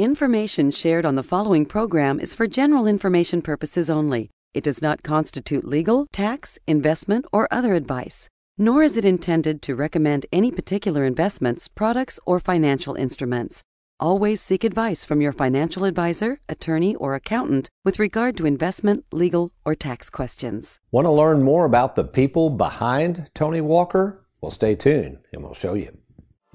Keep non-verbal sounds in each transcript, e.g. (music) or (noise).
Information shared on the following program is for general information purposes only. It does not constitute legal, tax, investment, or other advice, nor is it intended to recommend any particular investments, products, or financial instruments. Always seek advice from your financial advisor, attorney, or accountant with regard to investment, legal, or tax questions. Want to learn more about the people behind Tony Walker? Well, stay tuned and we'll show you.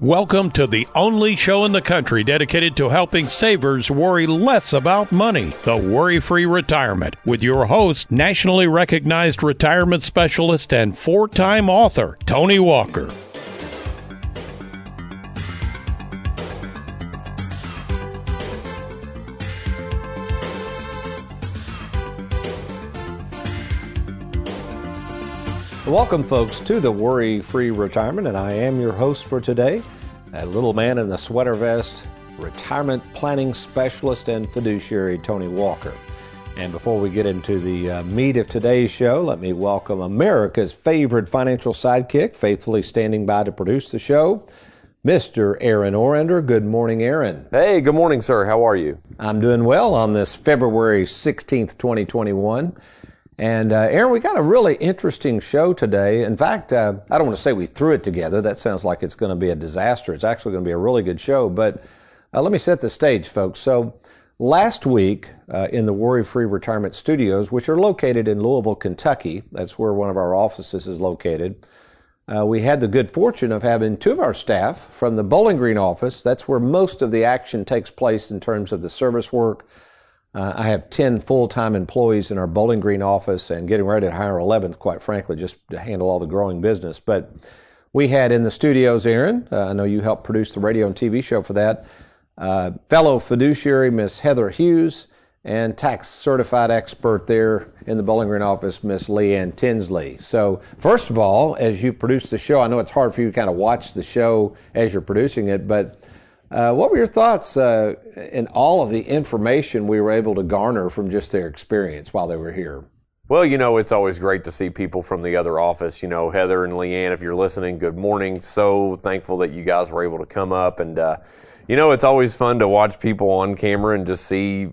Welcome to the only show in the country dedicated to helping savers worry less about money, the Worry Free Retirement, with your host, nationally recognized retirement specialist and four time author, Tony Walker. Welcome, folks, to the Worry Free Retirement, and I am your host for today, a little man in a sweater vest, retirement planning specialist and fiduciary Tony Walker. And before we get into the uh, meat of today's show, let me welcome America's favorite financial sidekick, faithfully standing by to produce the show, Mr. Aaron Orender. Good morning, Aaron. Hey, good morning, sir. How are you? I'm doing well on this February 16th, 2021. And uh, Aaron, we got a really interesting show today. In fact, uh, I don't want to say we threw it together. That sounds like it's going to be a disaster. It's actually going to be a really good show. But uh, let me set the stage, folks. So last week uh, in the Worry Free Retirement Studios, which are located in Louisville, Kentucky, that's where one of our offices is located. Uh, we had the good fortune of having two of our staff from the Bowling Green office. That's where most of the action takes place in terms of the service work, uh, I have 10 full time employees in our Bowling Green office and getting ready to hire 11th, quite frankly, just to handle all the growing business. But we had in the studios, Aaron, uh, I know you helped produce the radio and TV show for that, uh, fellow fiduciary Miss Heather Hughes, and tax certified expert there in the Bowling Green office, Miss Leanne Tinsley. So, first of all, as you produce the show, I know it's hard for you to kind of watch the show as you're producing it, but uh, what were your thoughts uh, in all of the information we were able to garner from just their experience while they were here? Well, you know, it's always great to see people from the other office. You know, Heather and Leanne, if you're listening, good morning. So thankful that you guys were able to come up. And, uh, you know, it's always fun to watch people on camera and just see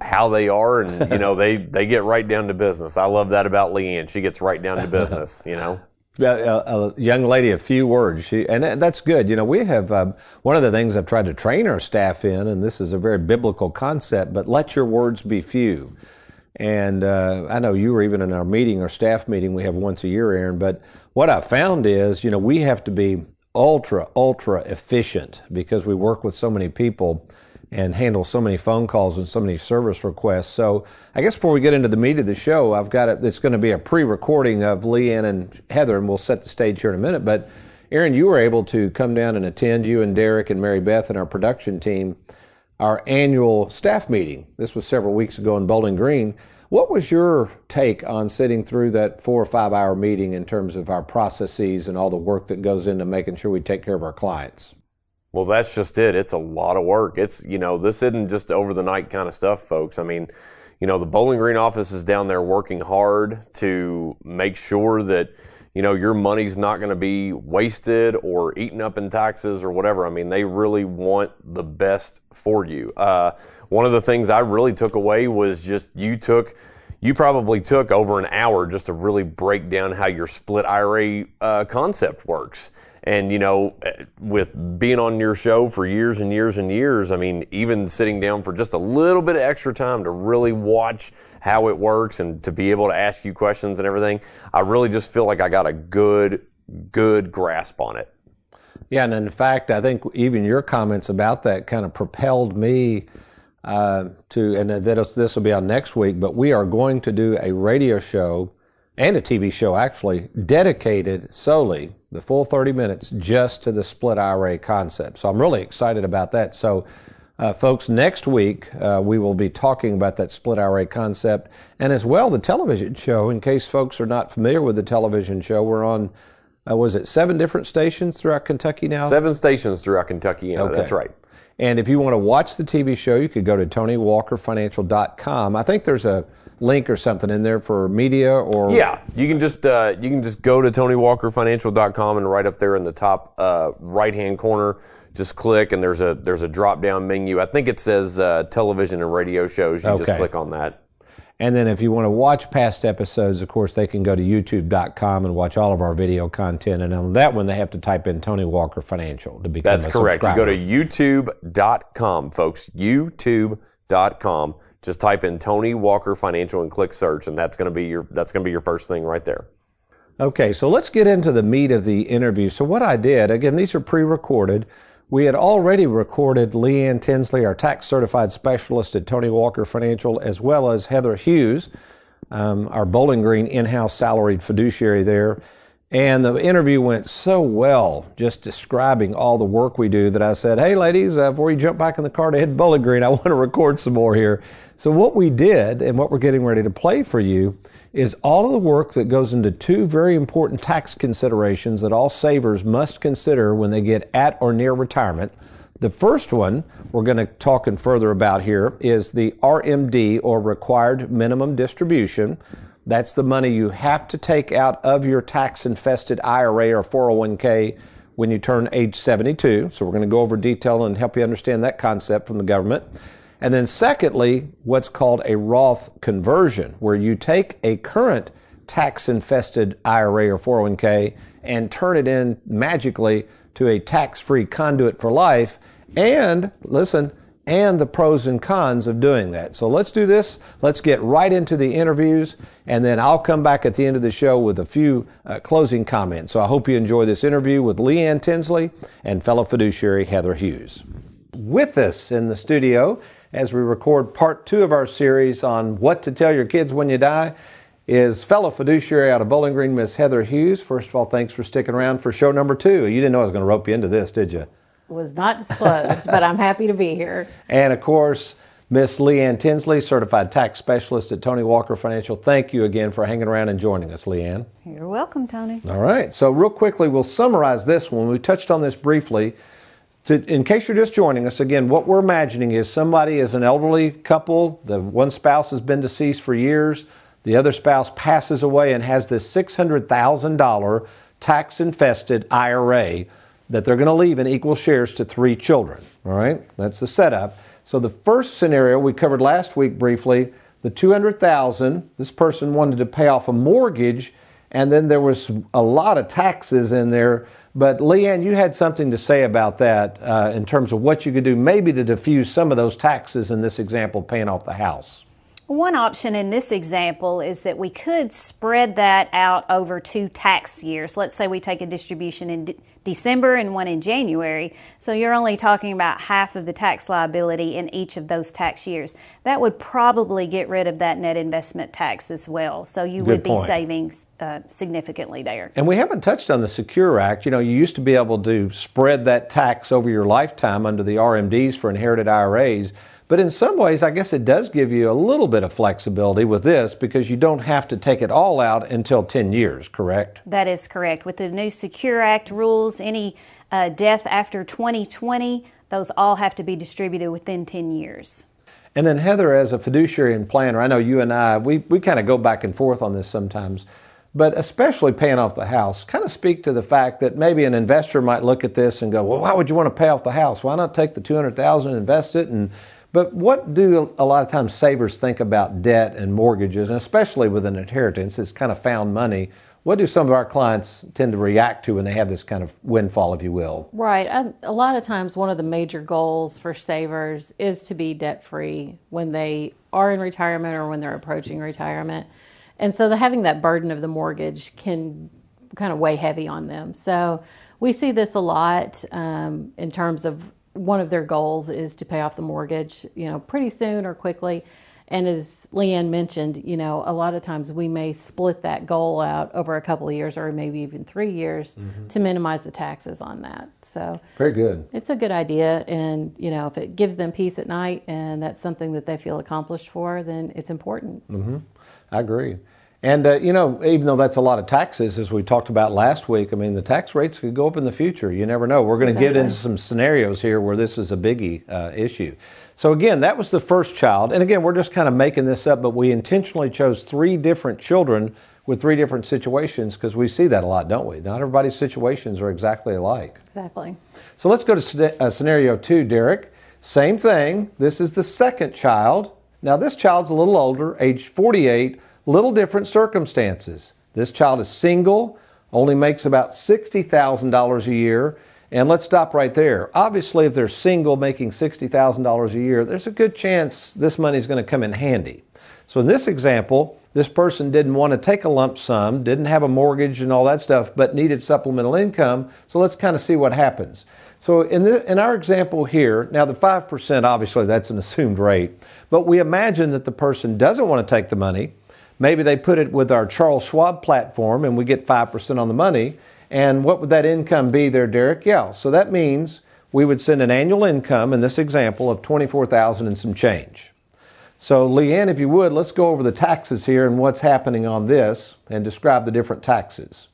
how they are. And, you know, (laughs) they, they get right down to business. I love that about Leanne. She gets right down to business, you know? A, a, young lady, a few words, she, and that's good. You know, we have um, one of the things I've tried to train our staff in, and this is a very biblical concept, but let your words be few. And uh, I know you were even in our meeting, our staff meeting we have once a year, Aaron. But what I found is, you know, we have to be ultra, ultra efficient because we work with so many people and handle so many phone calls and so many service requests. So I guess before we get into the meat of the show, I've got it. It's going to be a pre-recording of Leanne and Heather, and we'll set the stage here in a minute. But Aaron, you were able to come down and attend you and Derek and Mary Beth and our production team our annual staff meeting. This was several weeks ago in Bowling Green. What was your take on sitting through that four or five hour meeting in terms of our processes and all the work that goes into making sure we take care of our clients? Well, that's just it. It's a lot of work. It's, you know, this isn't just over the night kind of stuff, folks. I mean, you know, the Bowling Green office is down there working hard to make sure that, you know, your money's not going to be wasted or eaten up in taxes or whatever. I mean, they really want the best for you. Uh, one of the things I really took away was just you took, you probably took over an hour just to really break down how your split IRA uh, concept works. And, you know, with being on your show for years and years and years, I mean, even sitting down for just a little bit of extra time to really watch how it works and to be able to ask you questions and everything, I really just feel like I got a good, good grasp on it. Yeah, and in fact, I think even your comments about that kind of propelled me uh, to, and this will be on next week, but we are going to do a radio show and a TV show actually dedicated solely the full 30 minutes just to the split IRA concept. So I'm really excited about that. So, uh, folks, next week uh, we will be talking about that split IRA concept and as well the television show. In case folks are not familiar with the television show, we're on. Uh, was it seven different stations throughout Kentucky now? Seven stations throughout Kentucky. okay. That's right. And if you want to watch the TV show, you could go to TonyWalkerFinancial.com. I think there's a link or something in there for media or Yeah, you can just uh, you can just go to TonyWalkerFinancial.com and right up there in the top uh, right hand corner, just click and there's a there's a drop down menu. I think it says uh, television and radio shows. You Okay. just click on that. And then if you want to watch past episodes, of course, they can go to youtube.com and watch all of our video content. And on that one, they have to type in Tony Walker Financial to become That's a correct. You go to youtube.com, folks. youtube.com. Just type in Tony Walker Financial and click search, and that's going to be your that's going to be your first thing right there. Okay, so let's get into the meat of the interview. So, what I did, again, these are pre recorded. We had already recorded Leanne Tinsley, our tax certified specialist at Tony Walker Financial, as well as Heather Hughes, um, our Bowling Green in house salaried fiduciary there. And the interview went so well, just describing all the work we do, that I said, Hey, ladies, uh, before you jump back in the car to hit Bowling Green, I (laughs) want to record some more here. So, what we did and what we're getting ready to play for you is all of the work that goes into two very important tax considerations that all savers must consider when they get at or near retirement. The first one we're going to talk and further about here is the RMD or required minimum distribution. That's the money you have to take out of your tax infested IRA or 401k when you turn age 72. So we're going to go over detail and help you understand that concept from the government. And then secondly, what's called a Roth conversion, where you take a current tax infested IRA or 401k and turn it in magically to a tax free conduit for life. And listen, and the pros and cons of doing that. So let's do this. Let's get right into the interviews, and then I'll come back at the end of the show with a few uh, closing comments. So I hope you enjoy this interview with Leanne Tinsley and fellow fiduciary Heather Hughes. With us in the studio as we record part two of our series on what to tell your kids when you die is fellow fiduciary out of Bowling Green, Miss Heather Hughes. First of all, thanks for sticking around for show number two. You didn't know I was going to rope you into this, did you? was not disclosed, but I'm happy to be here. And of course, Miss Leanne Tinsley, certified tax specialist at Tony Walker Financial. Thank you again for hanging around and joining us, Leanne. You're welcome, Tony. All right. So, real quickly, we'll summarize this one. We touched on this briefly. To, in case you're just joining us, again, what we're imagining is somebody is an elderly couple. The one spouse has been deceased for years. The other spouse passes away and has this $600,000 tax infested IRA that they're going to leave in equal shares to three children. All right, that's the setup. So the first scenario we covered last week briefly, the 200,000, this person wanted to pay off a mortgage and then there was a lot of taxes in there. But Leanne, you had something to say about that uh, in terms of what you could do maybe to diffuse some of those taxes in this example, paying off the house. One option in this example is that we could spread that out over two tax years. Let's say we take a distribution in de- December and one in January. So you're only talking about half of the tax liability in each of those tax years. That would probably get rid of that net investment tax as well. So you Good would be point. saving uh, significantly there. And we haven't touched on the Secure Act. You know, you used to be able to spread that tax over your lifetime under the RMDs for inherited IRAs. But in some ways, I guess it does give you a little bit of flexibility with this because you don't have to take it all out until 10 years, correct? That is correct. With the new Secure Act rules, any uh, death after 2020, those all have to be distributed within 10 years. And then Heather, as a fiduciary and planner, I know you and I, we, we kind of go back and forth on this sometimes, but especially paying off the house, kind of speak to the fact that maybe an investor might look at this and go, well, why would you want to pay off the house? Why not take the 200000 and invest it? And But what do a lot of times savers think about debt and mortgages, and especially with an inheritance, it's kind of found money. What do some of our clients tend to react to when they have this kind of windfall, if you will? Right. Um, a lot of times, one of the major goals for savers is to be debt free when they are in retirement or when they're approaching retirement. And so, the, having that burden of the mortgage can kind of weigh heavy on them. So, we see this a lot um, in terms of one of their goals is to pay off the mortgage, you know, pretty soon or quickly. And as Leanne mentioned, you know, a lot of times we may split that goal out over a couple of years or maybe even three years to minimize the taxes on that. So Very good. it's a good idea. And, you know, if it gives them peace at night and that's something that they feel accomplished for, then it's important. Mm-hmm. I agree. And, uh, you know, even though that's a lot of taxes, as we talked about last week, I mean, the tax rates could go up in the future. You never know. We're going to get into some scenarios here where this is a biggie uh, issue. So again, that was the first child. And again, we're just kind of making this up, but we intentionally chose three different children with three different situations because we see that a lot, don't we? Not everybody's situations are exactly alike. Exactly. So let's go to uh, scenario two, Derek. Same thing. This is the second child. Now, this child's a little older, age 48, little different circumstances. This child is single, only makes about $60,000 a year. And let's stop right there. Obviously, if they're single making $60,000 a year, there's a good chance this money is going to come in handy. So in this example, this person didn't want to take a lump sum, didn't have a mortgage and all that stuff, but needed supplemental income. So let's kind of see what happens. So in, the, in our example here, now the 5%, obviously that's an assumed rate, but we imagine that the person doesn't want to take the money. Maybe they put it with our Charles Schwab platform and we get 5% on the money. And what would that income be there, Derek? Yeah, so that means we would send an annual income in this example of 24,000 and some change. So, Leanne, if you would, let's go over the taxes here and what's happening on this and describe the different taxes.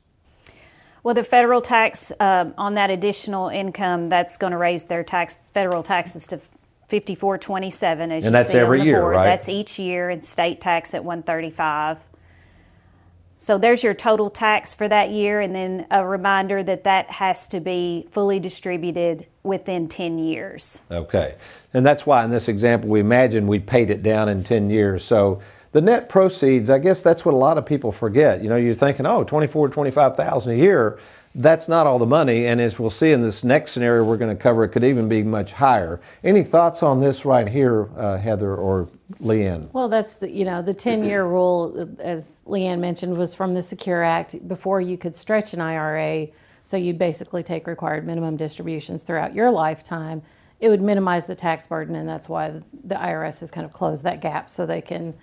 Well, the federal tax uh, on that additional income, that's going to raise their tax federal taxes to 5427 as and you that's see every on the year, board. right? That's each year and state tax at 135. So there's your total tax for that year and then a reminder that that has to be fully distributed within 10 years. Okay. And that's why in this example we imagine we paid it down in 10 years. So the net proceeds, I guess that's what a lot of people forget. You know, you're thinking, oh, 24, 25,000 a year that's not all the money. And as we'll see in this next scenario we're going to cover, it could even be much higher. Any thoughts on this right here, uh, Heather or Leanne? Well, that's the you know the ten year (clears throat) rule, as Leanne mentioned, was from the Secure Act. Before you could stretch an IRA, so you'd basically take required minimum distributions throughout your lifetime. It would minimize the tax burden, and that's why the IRS has kind of closed that gap so they can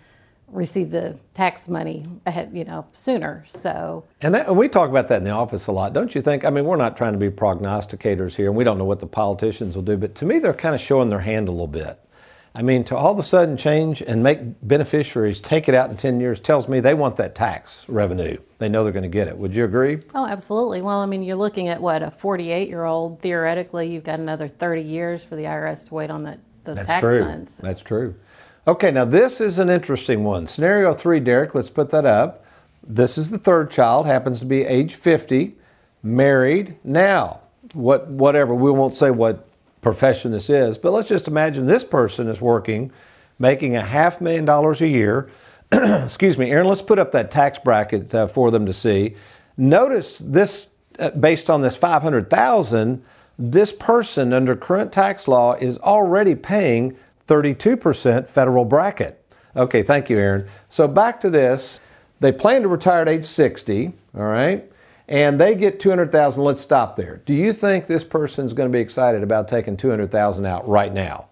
receive the tax money ahead, you know, sooner. So, and, that, and we talk about that in the office a lot, don't you think? I mean, we're not trying to be prognosticators here, and we don't know what the politicians will do, but to me, they're kind of showing their hand a little bit. I mean, to all of a sudden change and make beneficiaries take it out in 10 years tells me they want that tax revenue. They know they're going to get it. Would you agree? Oh, absolutely. Well, I mean, you're looking at what, a 48 year old, theoretically, you've got another 30 years for the IRS to wait on that, those That's tax true. funds. That's true. Okay, now this is an interesting one. Scenario three, Derek, let's put that up. This is the third child, happens to be age 50, married. Now, what, whatever, we won't say what profession this is, but let's just imagine this person is working, making a half million dollars a year. (clears throat) Excuse me, Aaron, let's put up that tax bracket uh, for them to see. Notice this, uh, based on this 500,000, this person under current tax law is already paying 32% federal bracket. Okay, thank you, Aaron. So back to this. They plan to retire at age 60, all right? And they get 200,000. Let's stop there. Do you think this person's going to be excited about taking 200,000 out right now?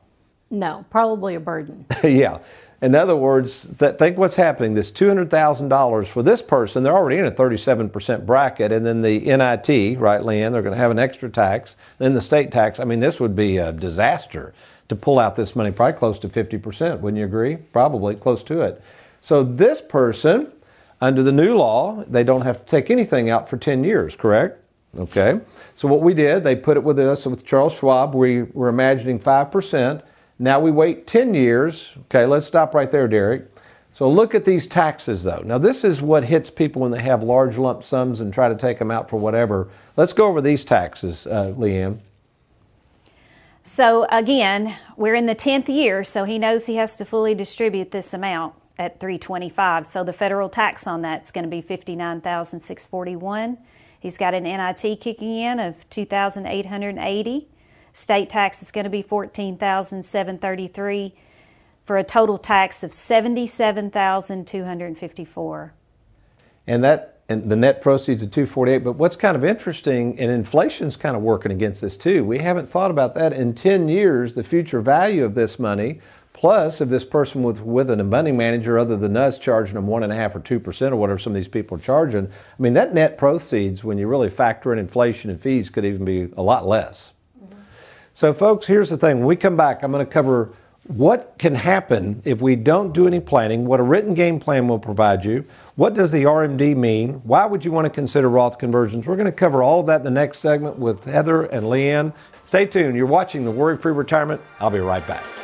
No, probably a burden. (laughs) yeah. In other words, th- think what's happening. This $200,000 for this person, they're already in a 37% bracket, and then the NIT, right, Leanne, they're going to have an extra tax, then the state tax. I mean, this would be a disaster to pull out this money, probably close to 50%. Wouldn't you agree? Probably close to it. So this person, under the new law, they don't have to take anything out for 10 years, correct? Okay. So what we did, they put it with us with Charles Schwab. We were imagining 5%. Now we wait 10 years. Okay, let's stop right there, Derek. So look at these taxes, though. Now, this is what hits people when they have large lump sums and try to take them out for whatever. Let's go over these taxes, uh, Leanne. So again, we're in the 10th year, so he knows he has to fully distribute this amount at 325. So the federal tax on that's going to be 59,641. He's got an NIT kicking in of 2,880. State tax is going to be 14,733 for a total tax of 77,254. And that and the net proceeds of 248 but what's kind of interesting and inflation's kind of working against this too we haven't thought about that in 10 years the future value of this money plus if this person with with a money manager other than us charging them one and a half or two percent or whatever some of these people are charging i mean that net proceeds when you really factor in inflation and fees could even be a lot less mm-hmm. so folks here's the thing when we come back i'm going to cover what can happen if we don't do any planning, what a written game plan will provide you, what does the RMD mean, why would you want to consider Roth conversions. We're going to cover all of that in the next segment with Heather and Leanne. Stay tuned. You're watching the Worry Free Retirement. I'll be right back.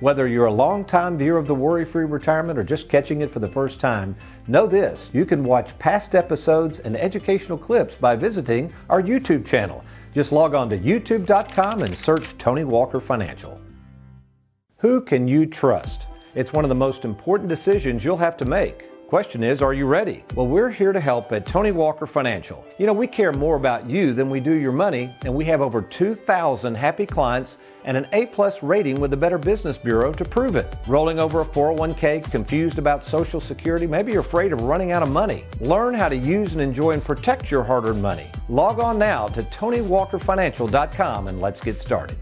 Whether you're a long-time viewer of the Worry Free Retirement or just catching it for the first time, know this you can watch past episodes and educational clips by visiting our YouTube channel. Just log on to youtube.com and search Tony Walker Financial. Who can you trust? It's one of the most important decisions you'll have to make. Question is, are you ready? Well, we're here to help at Tony Walker Financial. You know, we care more about you than we do your money, and we have over 2,000 happy clients and an A plus rating with the Better Business Bureau to prove it. Rolling over a 401k, confused about Social Security, maybe you're afraid of running out of money. Learn how to use and enjoy and protect your hard earned money. Log on now to TonyWalkerFinancial.com and let's get started.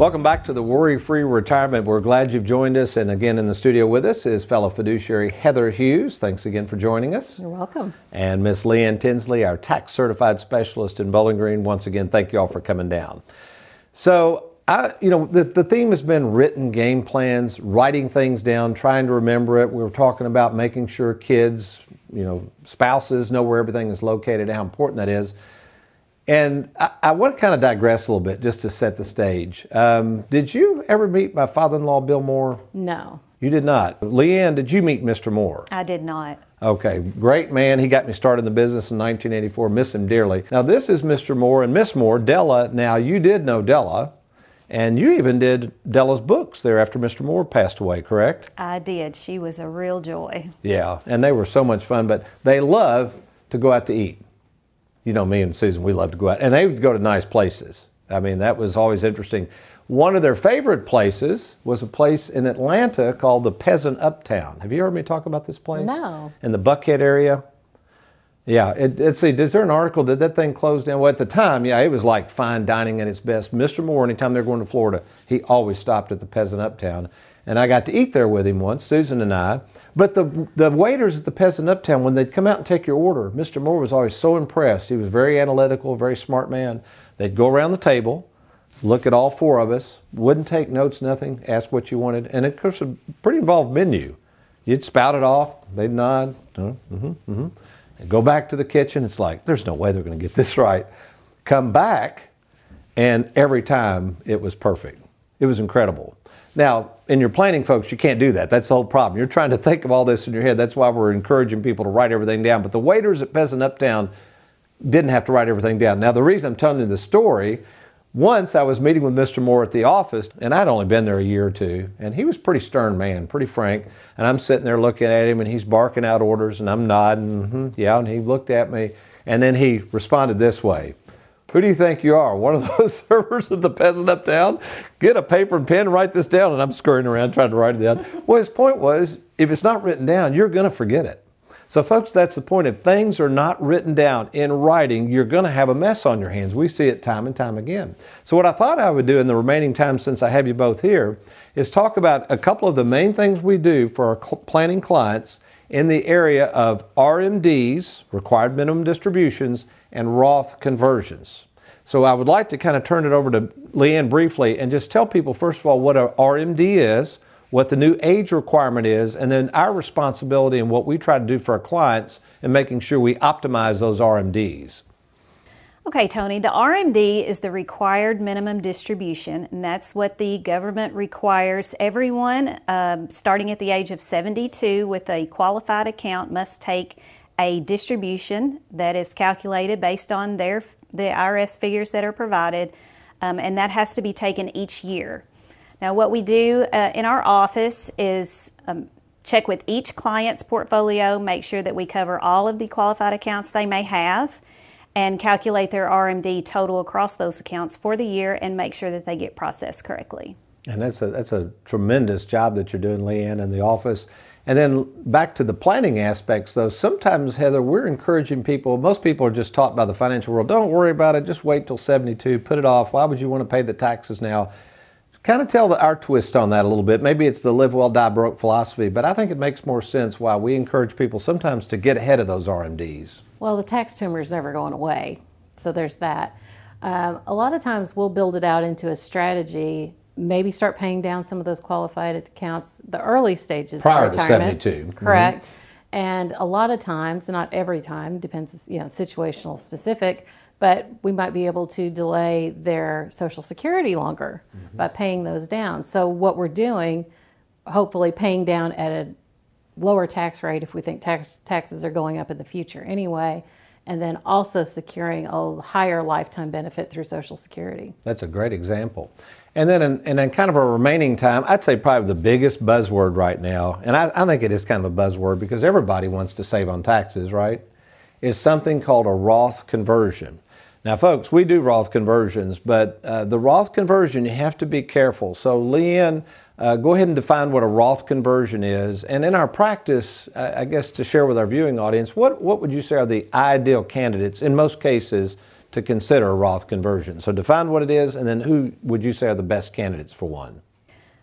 Welcome back to the Worry Free Retirement. We're glad you've joined us. And again, in the studio with us is fellow fiduciary Heather Hughes. Thanks again for joining us. You're welcome. And Miss Leanne Tinsley, our tax certified specialist in Bowling Green. Once again, thank you all for coming down. So, I, you know, the, the theme has been written game plans, writing things down, trying to remember it. We were talking about making sure kids, you know, spouses know where everything is located, how important that is. And I, I, want to kind of digress a little bit just to set the stage. Um, did you ever meet my father in law, Bill Moore? No. You did not. Leanne, did you meet Mr. Moore? I did not. Okay, great man. He got me started in the business in 1984. Miss him dearly. Now, this is Mr. Moore and Miss Moore, Della. Now, you did know Della, and you even did Della's books there after Mr. Moore passed away, correct? I did. She was a real joy. Yeah, and they were so much fun, but they love to go out to eat you know, me and Susan, we love to go out, and they would go to nice places. I mean, that was always interesting. One of their favorite places was a place in Atlanta called the Peasant Uptown. Have you heard me talk about this place? No. In the Buckhead area. Yeah, it, it's see. Is there an article? Did that thing close down? Well, at the time, yeah, it was like fine dining at its best. Mr. Moore, anytime they're going to Florida, he always stopped at the Peasant Uptown, and I got to eat there with him once, Susan and I. But the, the waiters at the Peasant Uptown, when they'd come out and take your order, Mr. Moore was always so impressed. He was very analytical, very smart man. They'd go around the table, look at all four of us, wouldn't take notes, nothing, ask what you wanted, and of course, a pretty involved menu. You'd spout it off, they'd nod, mm-hmm, mm-hmm. And go back to the kitchen. It's like, there's no way they're going to get this (laughs) right. Come back, and every time it was perfect. It was incredible. Now, in your planning, folks, you can't do that. That's the whole problem. You're trying to think of all this in your head. That's why we're encouraging people to write everything down. But the waiters at Peasant Uptown didn't have to write everything down. Now, the reason I'm telling you the story, once I was meeting with Mr. Moore at the office, and I'd only been there a year or two, and he was pretty stern man, pretty frank. And I'm sitting there looking at him, and he's barking out orders, and I'm nodding, mm-hmm, yeah. And he looked at me, and then he responded this way who do you think you are? One of (laughs) those servers at the peasant uptown? Get a paper and pen, write this down. And I'm scurrying around trying to write it down. Well, his point was if it's not written down, you're going to forget it. So, folks, that's the point. If things are not written down in writing, you're going to have a mess on your hands. We see it time and time again. So, what I thought I would do in the remaining time since I have you both here is talk about a couple of the main things we do for our planning clients in the area of RMDs, required minimum distributions, and Roth conversions. So I would like to kind of turn it over to Leanne briefly and just tell people, first of all, what a RMD is, what the new age requirement is, and then our responsibility and what we try to do for our clients in making sure we optimize those RMDs. Okay, Tony, the RMD is the required minimum distribution, and that's what the government requires. Everyone um, starting at the age of 72 with a qualified account must take a distribution that is calculated based on their the IRS figures that are provided, um, and that has to be taken each year. Now, what we do uh, in our office is um, check with each client's portfolio, make sure that we cover all of the qualified accounts they may have, and calculate their RMD total across those accounts for the year and make sure that they get processed correctly. And that's a, that's a tremendous job that you're doing, Leanne, in the office. And then back to the planning aspects, though, sometimes, Heather, we're encouraging people, most people are just taught by the financial world, don't worry about it, just wait till 72, put it off. Why would you want to pay the taxes now? Kind of tell the, our twist on that a little bit. Maybe it's the live well, die broke philosophy, but I think it makes more sense why we encourage people sometimes to get ahead of those RMDs. Well, the tax tumor is never going away, so there's that. Um, a lot of times we'll build it out into a strategy maybe start paying down some of those qualified accounts the early stages Prior of retirement. to 72. Correct. Mm-hmm. And a lot of times, not every time, depends, you know, situational specific, but we might be able to delay their Social Security longer mm-hmm. by paying those down. So what we're doing, hopefully paying down at a lower tax rate if we think tax, taxes are going up in the future anyway, and then also securing a higher lifetime benefit through Social Security. That's a great example. And then, in, and in kind of a remaining time, I'd say probably the biggest buzzword right now, and I, I, think it is kind of a buzzword because everybody wants to save on taxes, right? Is something called a Roth conversion. Now, folks, we do Roth conversions, but uh, the Roth conversion, you have to be careful. So, Leanne, uh, go ahead and define what a Roth conversion is. And in our practice, I guess to share with our viewing audience, what, what would you say are the ideal candidates in most cases? to consider a Roth conversion. So define what it is, and then who would you say are the best candidates for one?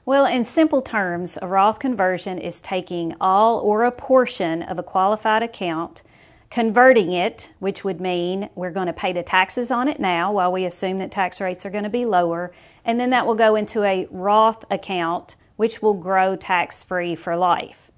Well, in simple terms, a Roth conversion is taking all or a portion of a qualified account, converting it, which would mean we're going to pay the taxes on it now while we assume that tax rates are going to be lower, and then that will go into a Roth account, which will grow tax free for life.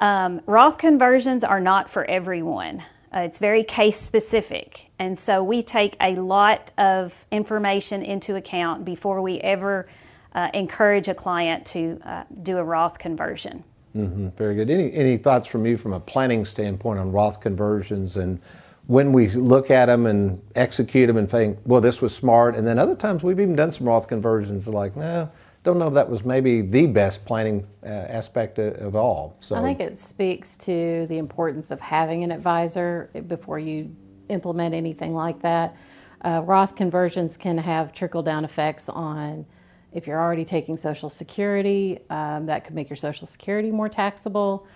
Um, Roth conversions are not for everyone. Uh, it's very case specific. And so we take a lot of information into account before we ever uh, encourage a client to uh, do a Roth conversion. Mm-hmm. Very good. Any, any thoughts from you from a planning standpoint on Roth conversions and when we look at them and execute them and think, well, this was smart. And then other times we've even done some Roth conversions like, no, don't know if that was maybe the best planning uh, aspect of, of, all. So I think it speaks to the importance of having an advisor before you implement anything like that. Uh, Roth conversions can have trickle down effects on if you're already taking Social Security, um, that could make your Social Security more taxable.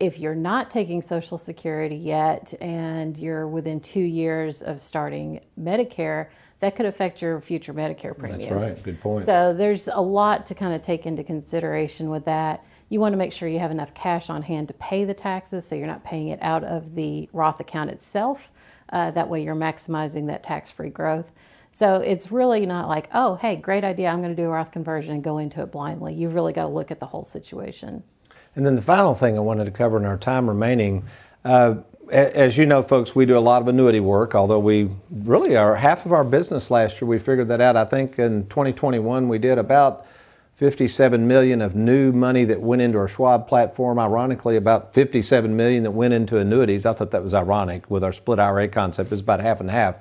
If you're not taking Social Security yet and you're within two years of starting Medicare, that could affect your future Medicare premiums. That's right. Good point. So there's a lot to kind of take into consideration with that. You want to make sure you have enough cash on hand to pay the taxes so you're not paying it out of the Roth account itself. Uh, that way you're maximizing that tax free growth. So it's really not like, oh, hey, great idea, I'm going to do a Roth conversion and go into it blindly. You've really got to look at the whole situation. And then the final thing I wanted to cover in our time remaining uh, as you know, folks, we do a lot of annuity work, although we really are half of our business last year. We figured that out. I think in 2021 we did about 57 million of new money that went into our Schwab platform. Ironically, about 57 million that went into annuities. I thought that was ironic with our split IRA concept. It's about half and half.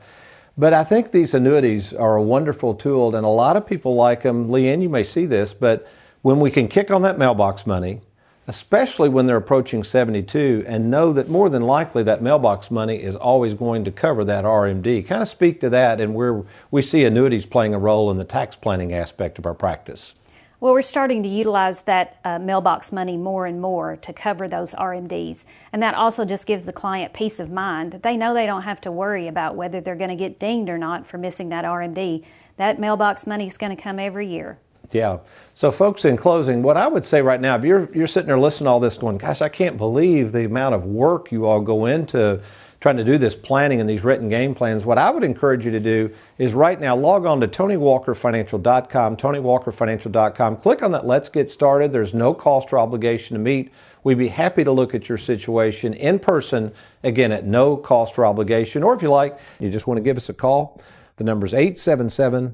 But I think these annuities are a wonderful tool, and a lot of people like them. Leanne, you may see this, but when we can kick on that mailbox money, especially when they're approaching 72 and know that more than likely that mailbox money is always going to cover that RMD. Kind of speak to that and where we see annuities playing a role in the tax planning aspect of our practice. Well, we're starting to utilize that uh, mailbox money more and more to cover those RMDs. And that also just gives the client peace of mind that they know they don't have to worry about whether they're going to get dinged or not for missing that RMD. That mailbox money is going to come every year. Yeah. So, folks, in closing, what I would say right now, if you're you're sitting there listening to all this, going, "Gosh, I can't believe the amount of work you all go into trying to do this planning and these written game plans," what I would encourage you to do is right now log on to TonyWalkerFinancial.com, TonyWalkerFinancial.com. Click on that Let's Get Started. There's no cost or obligation to meet. We'd be happy to look at your situation in person, again, at no cost or obligation. Or if you like, you just want to give us a call. The number is 877-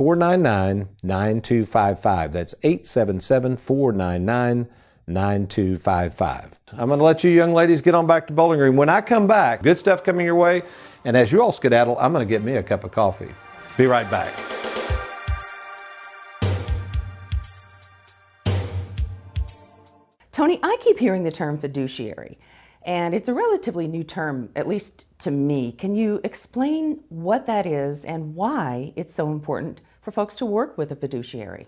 499 9255. That's 877 499 9255. I'm going to let you young ladies get on back to Bowling Green. When I come back, good stuff coming your way. And as you all skedaddle, I'm going to get me a cup of coffee. Be right back. Tony, I keep hearing the term fiduciary, and it's a relatively new term, at least to me. Can you explain what that is and why it's so important for folks to work with a fiduciary?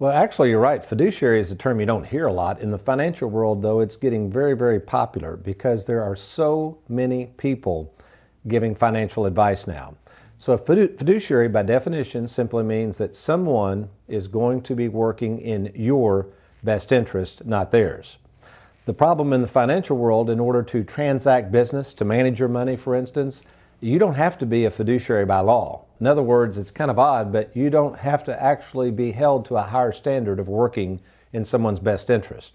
Well, actually, you're right. Fiduciary is a term you don't hear a lot. In the financial world, though, it's getting very, very popular because there are so many people giving financial advice now. So, a fiduciary, by definition, simply means that someone is going to be working in your best interest, not theirs. The problem in the financial world, in order to transact business, to manage your money, for instance, you don't have to be a fiduciary by law. In other words, it's kind of odd, but you don't have to actually be held to a higher standard of working in someone's best interest.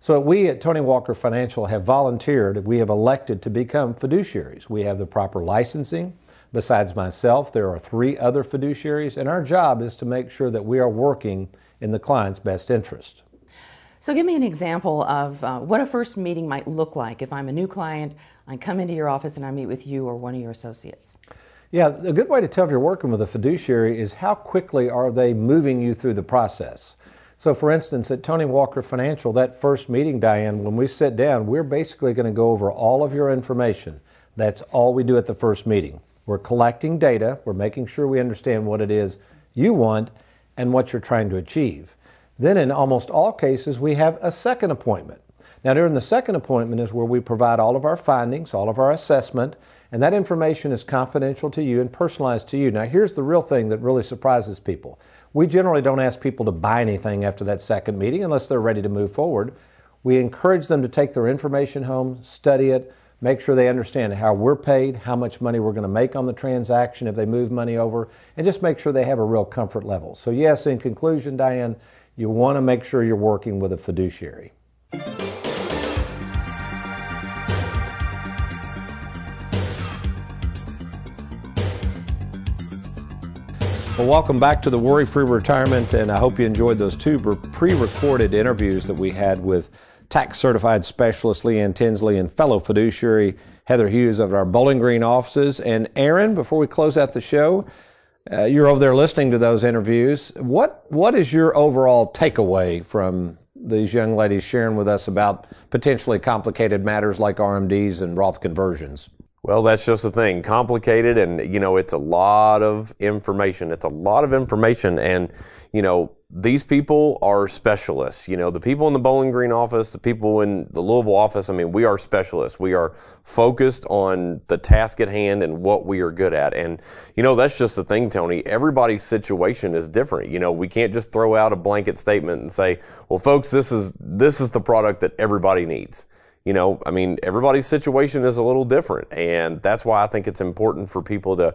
So we at Tony Walker Financial have volunteered, we have elected to become fiduciaries. We have the proper licensing. Besides myself, there are three other fiduciaries, and our job is to make sure that we are working in the client's best interest. So, give me an example of uh, what a first meeting might look like if I'm a new client, I come into your office and I meet with you or one of your associates. Yeah, a good way to tell if you're working with a fiduciary is how quickly are they moving you through the process. So, for instance, at Tony Walker Financial, that first meeting, Diane, when we sit down, we're basically going to go over all of your information. That's all we do at the first meeting. We're collecting data, we're making sure we understand what it is you want and what you're trying to achieve. Then, in almost all cases, we have a second appointment. Now, during the second appointment is where we provide all of our findings, all of our assessment, and that information is confidential to you and personalized to you. Now, here's the real thing that really surprises people. We generally don't ask people to buy anything after that second meeting unless they're ready to move forward. We encourage them to take their information home, study it, make sure they understand how we're paid, how much money we're going to make on the transaction if they move money over, and just make sure they have a real comfort level. So, yes, in conclusion, Diane, you want to make sure you're working with a fiduciary. Well, welcome back to the Worry Free Retirement, and I hope you enjoyed those two pre recorded interviews that we had with tax certified specialist Leanne Tinsley and fellow fiduciary Heather Hughes of our Bowling Green offices. And Aaron, before we close out the show, uh, you're over there listening to those interviews. What what is your overall takeaway from these young ladies sharing with us about potentially complicated matters like RMDs and Roth conversions? Well, that's just the thing. Complicated and, you know, it's a lot of information. It's a lot of information. And, you know, these people are specialists. You know, the people in the Bowling Green office, the people in the Louisville office, I mean, we are specialists. We are focused on the task at hand and what we are good at. And, you know, that's just the thing, Tony. Everybody's situation is different. You know, we can't just throw out a blanket statement and say, well, folks, this is, this is the product that everybody needs you know, I mean, everybody's situation is a little different. And that's why I think it's important for people to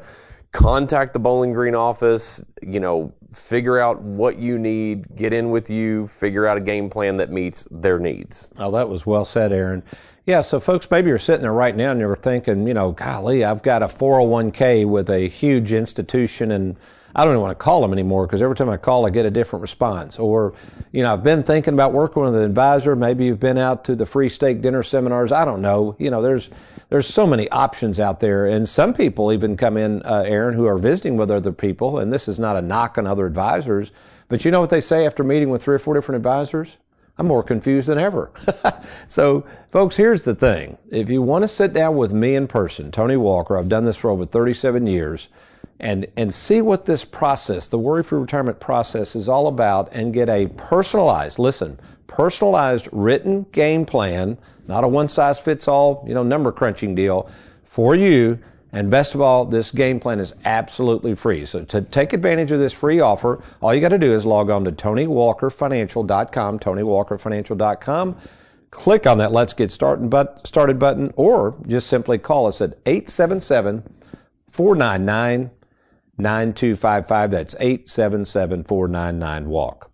contact the Bowling Green office, you know, figure out what you need, get in with you, figure out a game plan that meets their needs. Oh, that was well said, Aaron. Yeah, so folks, maybe you're sitting there right now and you're thinking, you know, golly, I've got a 401k with a huge institution and I don't even want to call them anymore because every time I call, I get a different response. Or, you know, I've been thinking about working with an advisor. Maybe you've been out to the free steak dinner seminars. I don't know. You know, there's there's so many options out there, and some people even come in, uh, Aaron, who are visiting with other people. And this is not a knock on other advisors, but you know what they say after meeting with three or four different advisors? I'm more confused than ever. (laughs) so, folks, here's the thing. If you want to sit down with me in person, Tony Walker, I've done this for over 37 years and, and see what this process, the worry free retirement process, is all about and get a personalized, listen, personalized written game plan, not a one size fits all, you know, number crunching deal for you. And best of all, this game plan is absolutely free. So to take advantage of this free offer, all you got to do is log on to TonyWalkerFinancial.com, TonyWalkerFinancial.com. Click on that Let's Get Started button, or just simply call us at 877 499 9255. That's 877 499 WALK.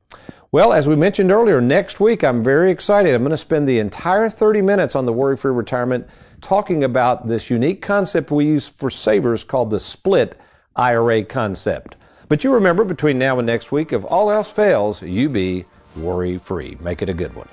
Well, as we mentioned earlier, next week I'm very excited. I'm going to spend the entire 30 minutes on the worry free retirement talking about this unique concept we use for savers called the split IRA concept. But you remember between now and next week, if all else fails, you be worry free. Make it a good one.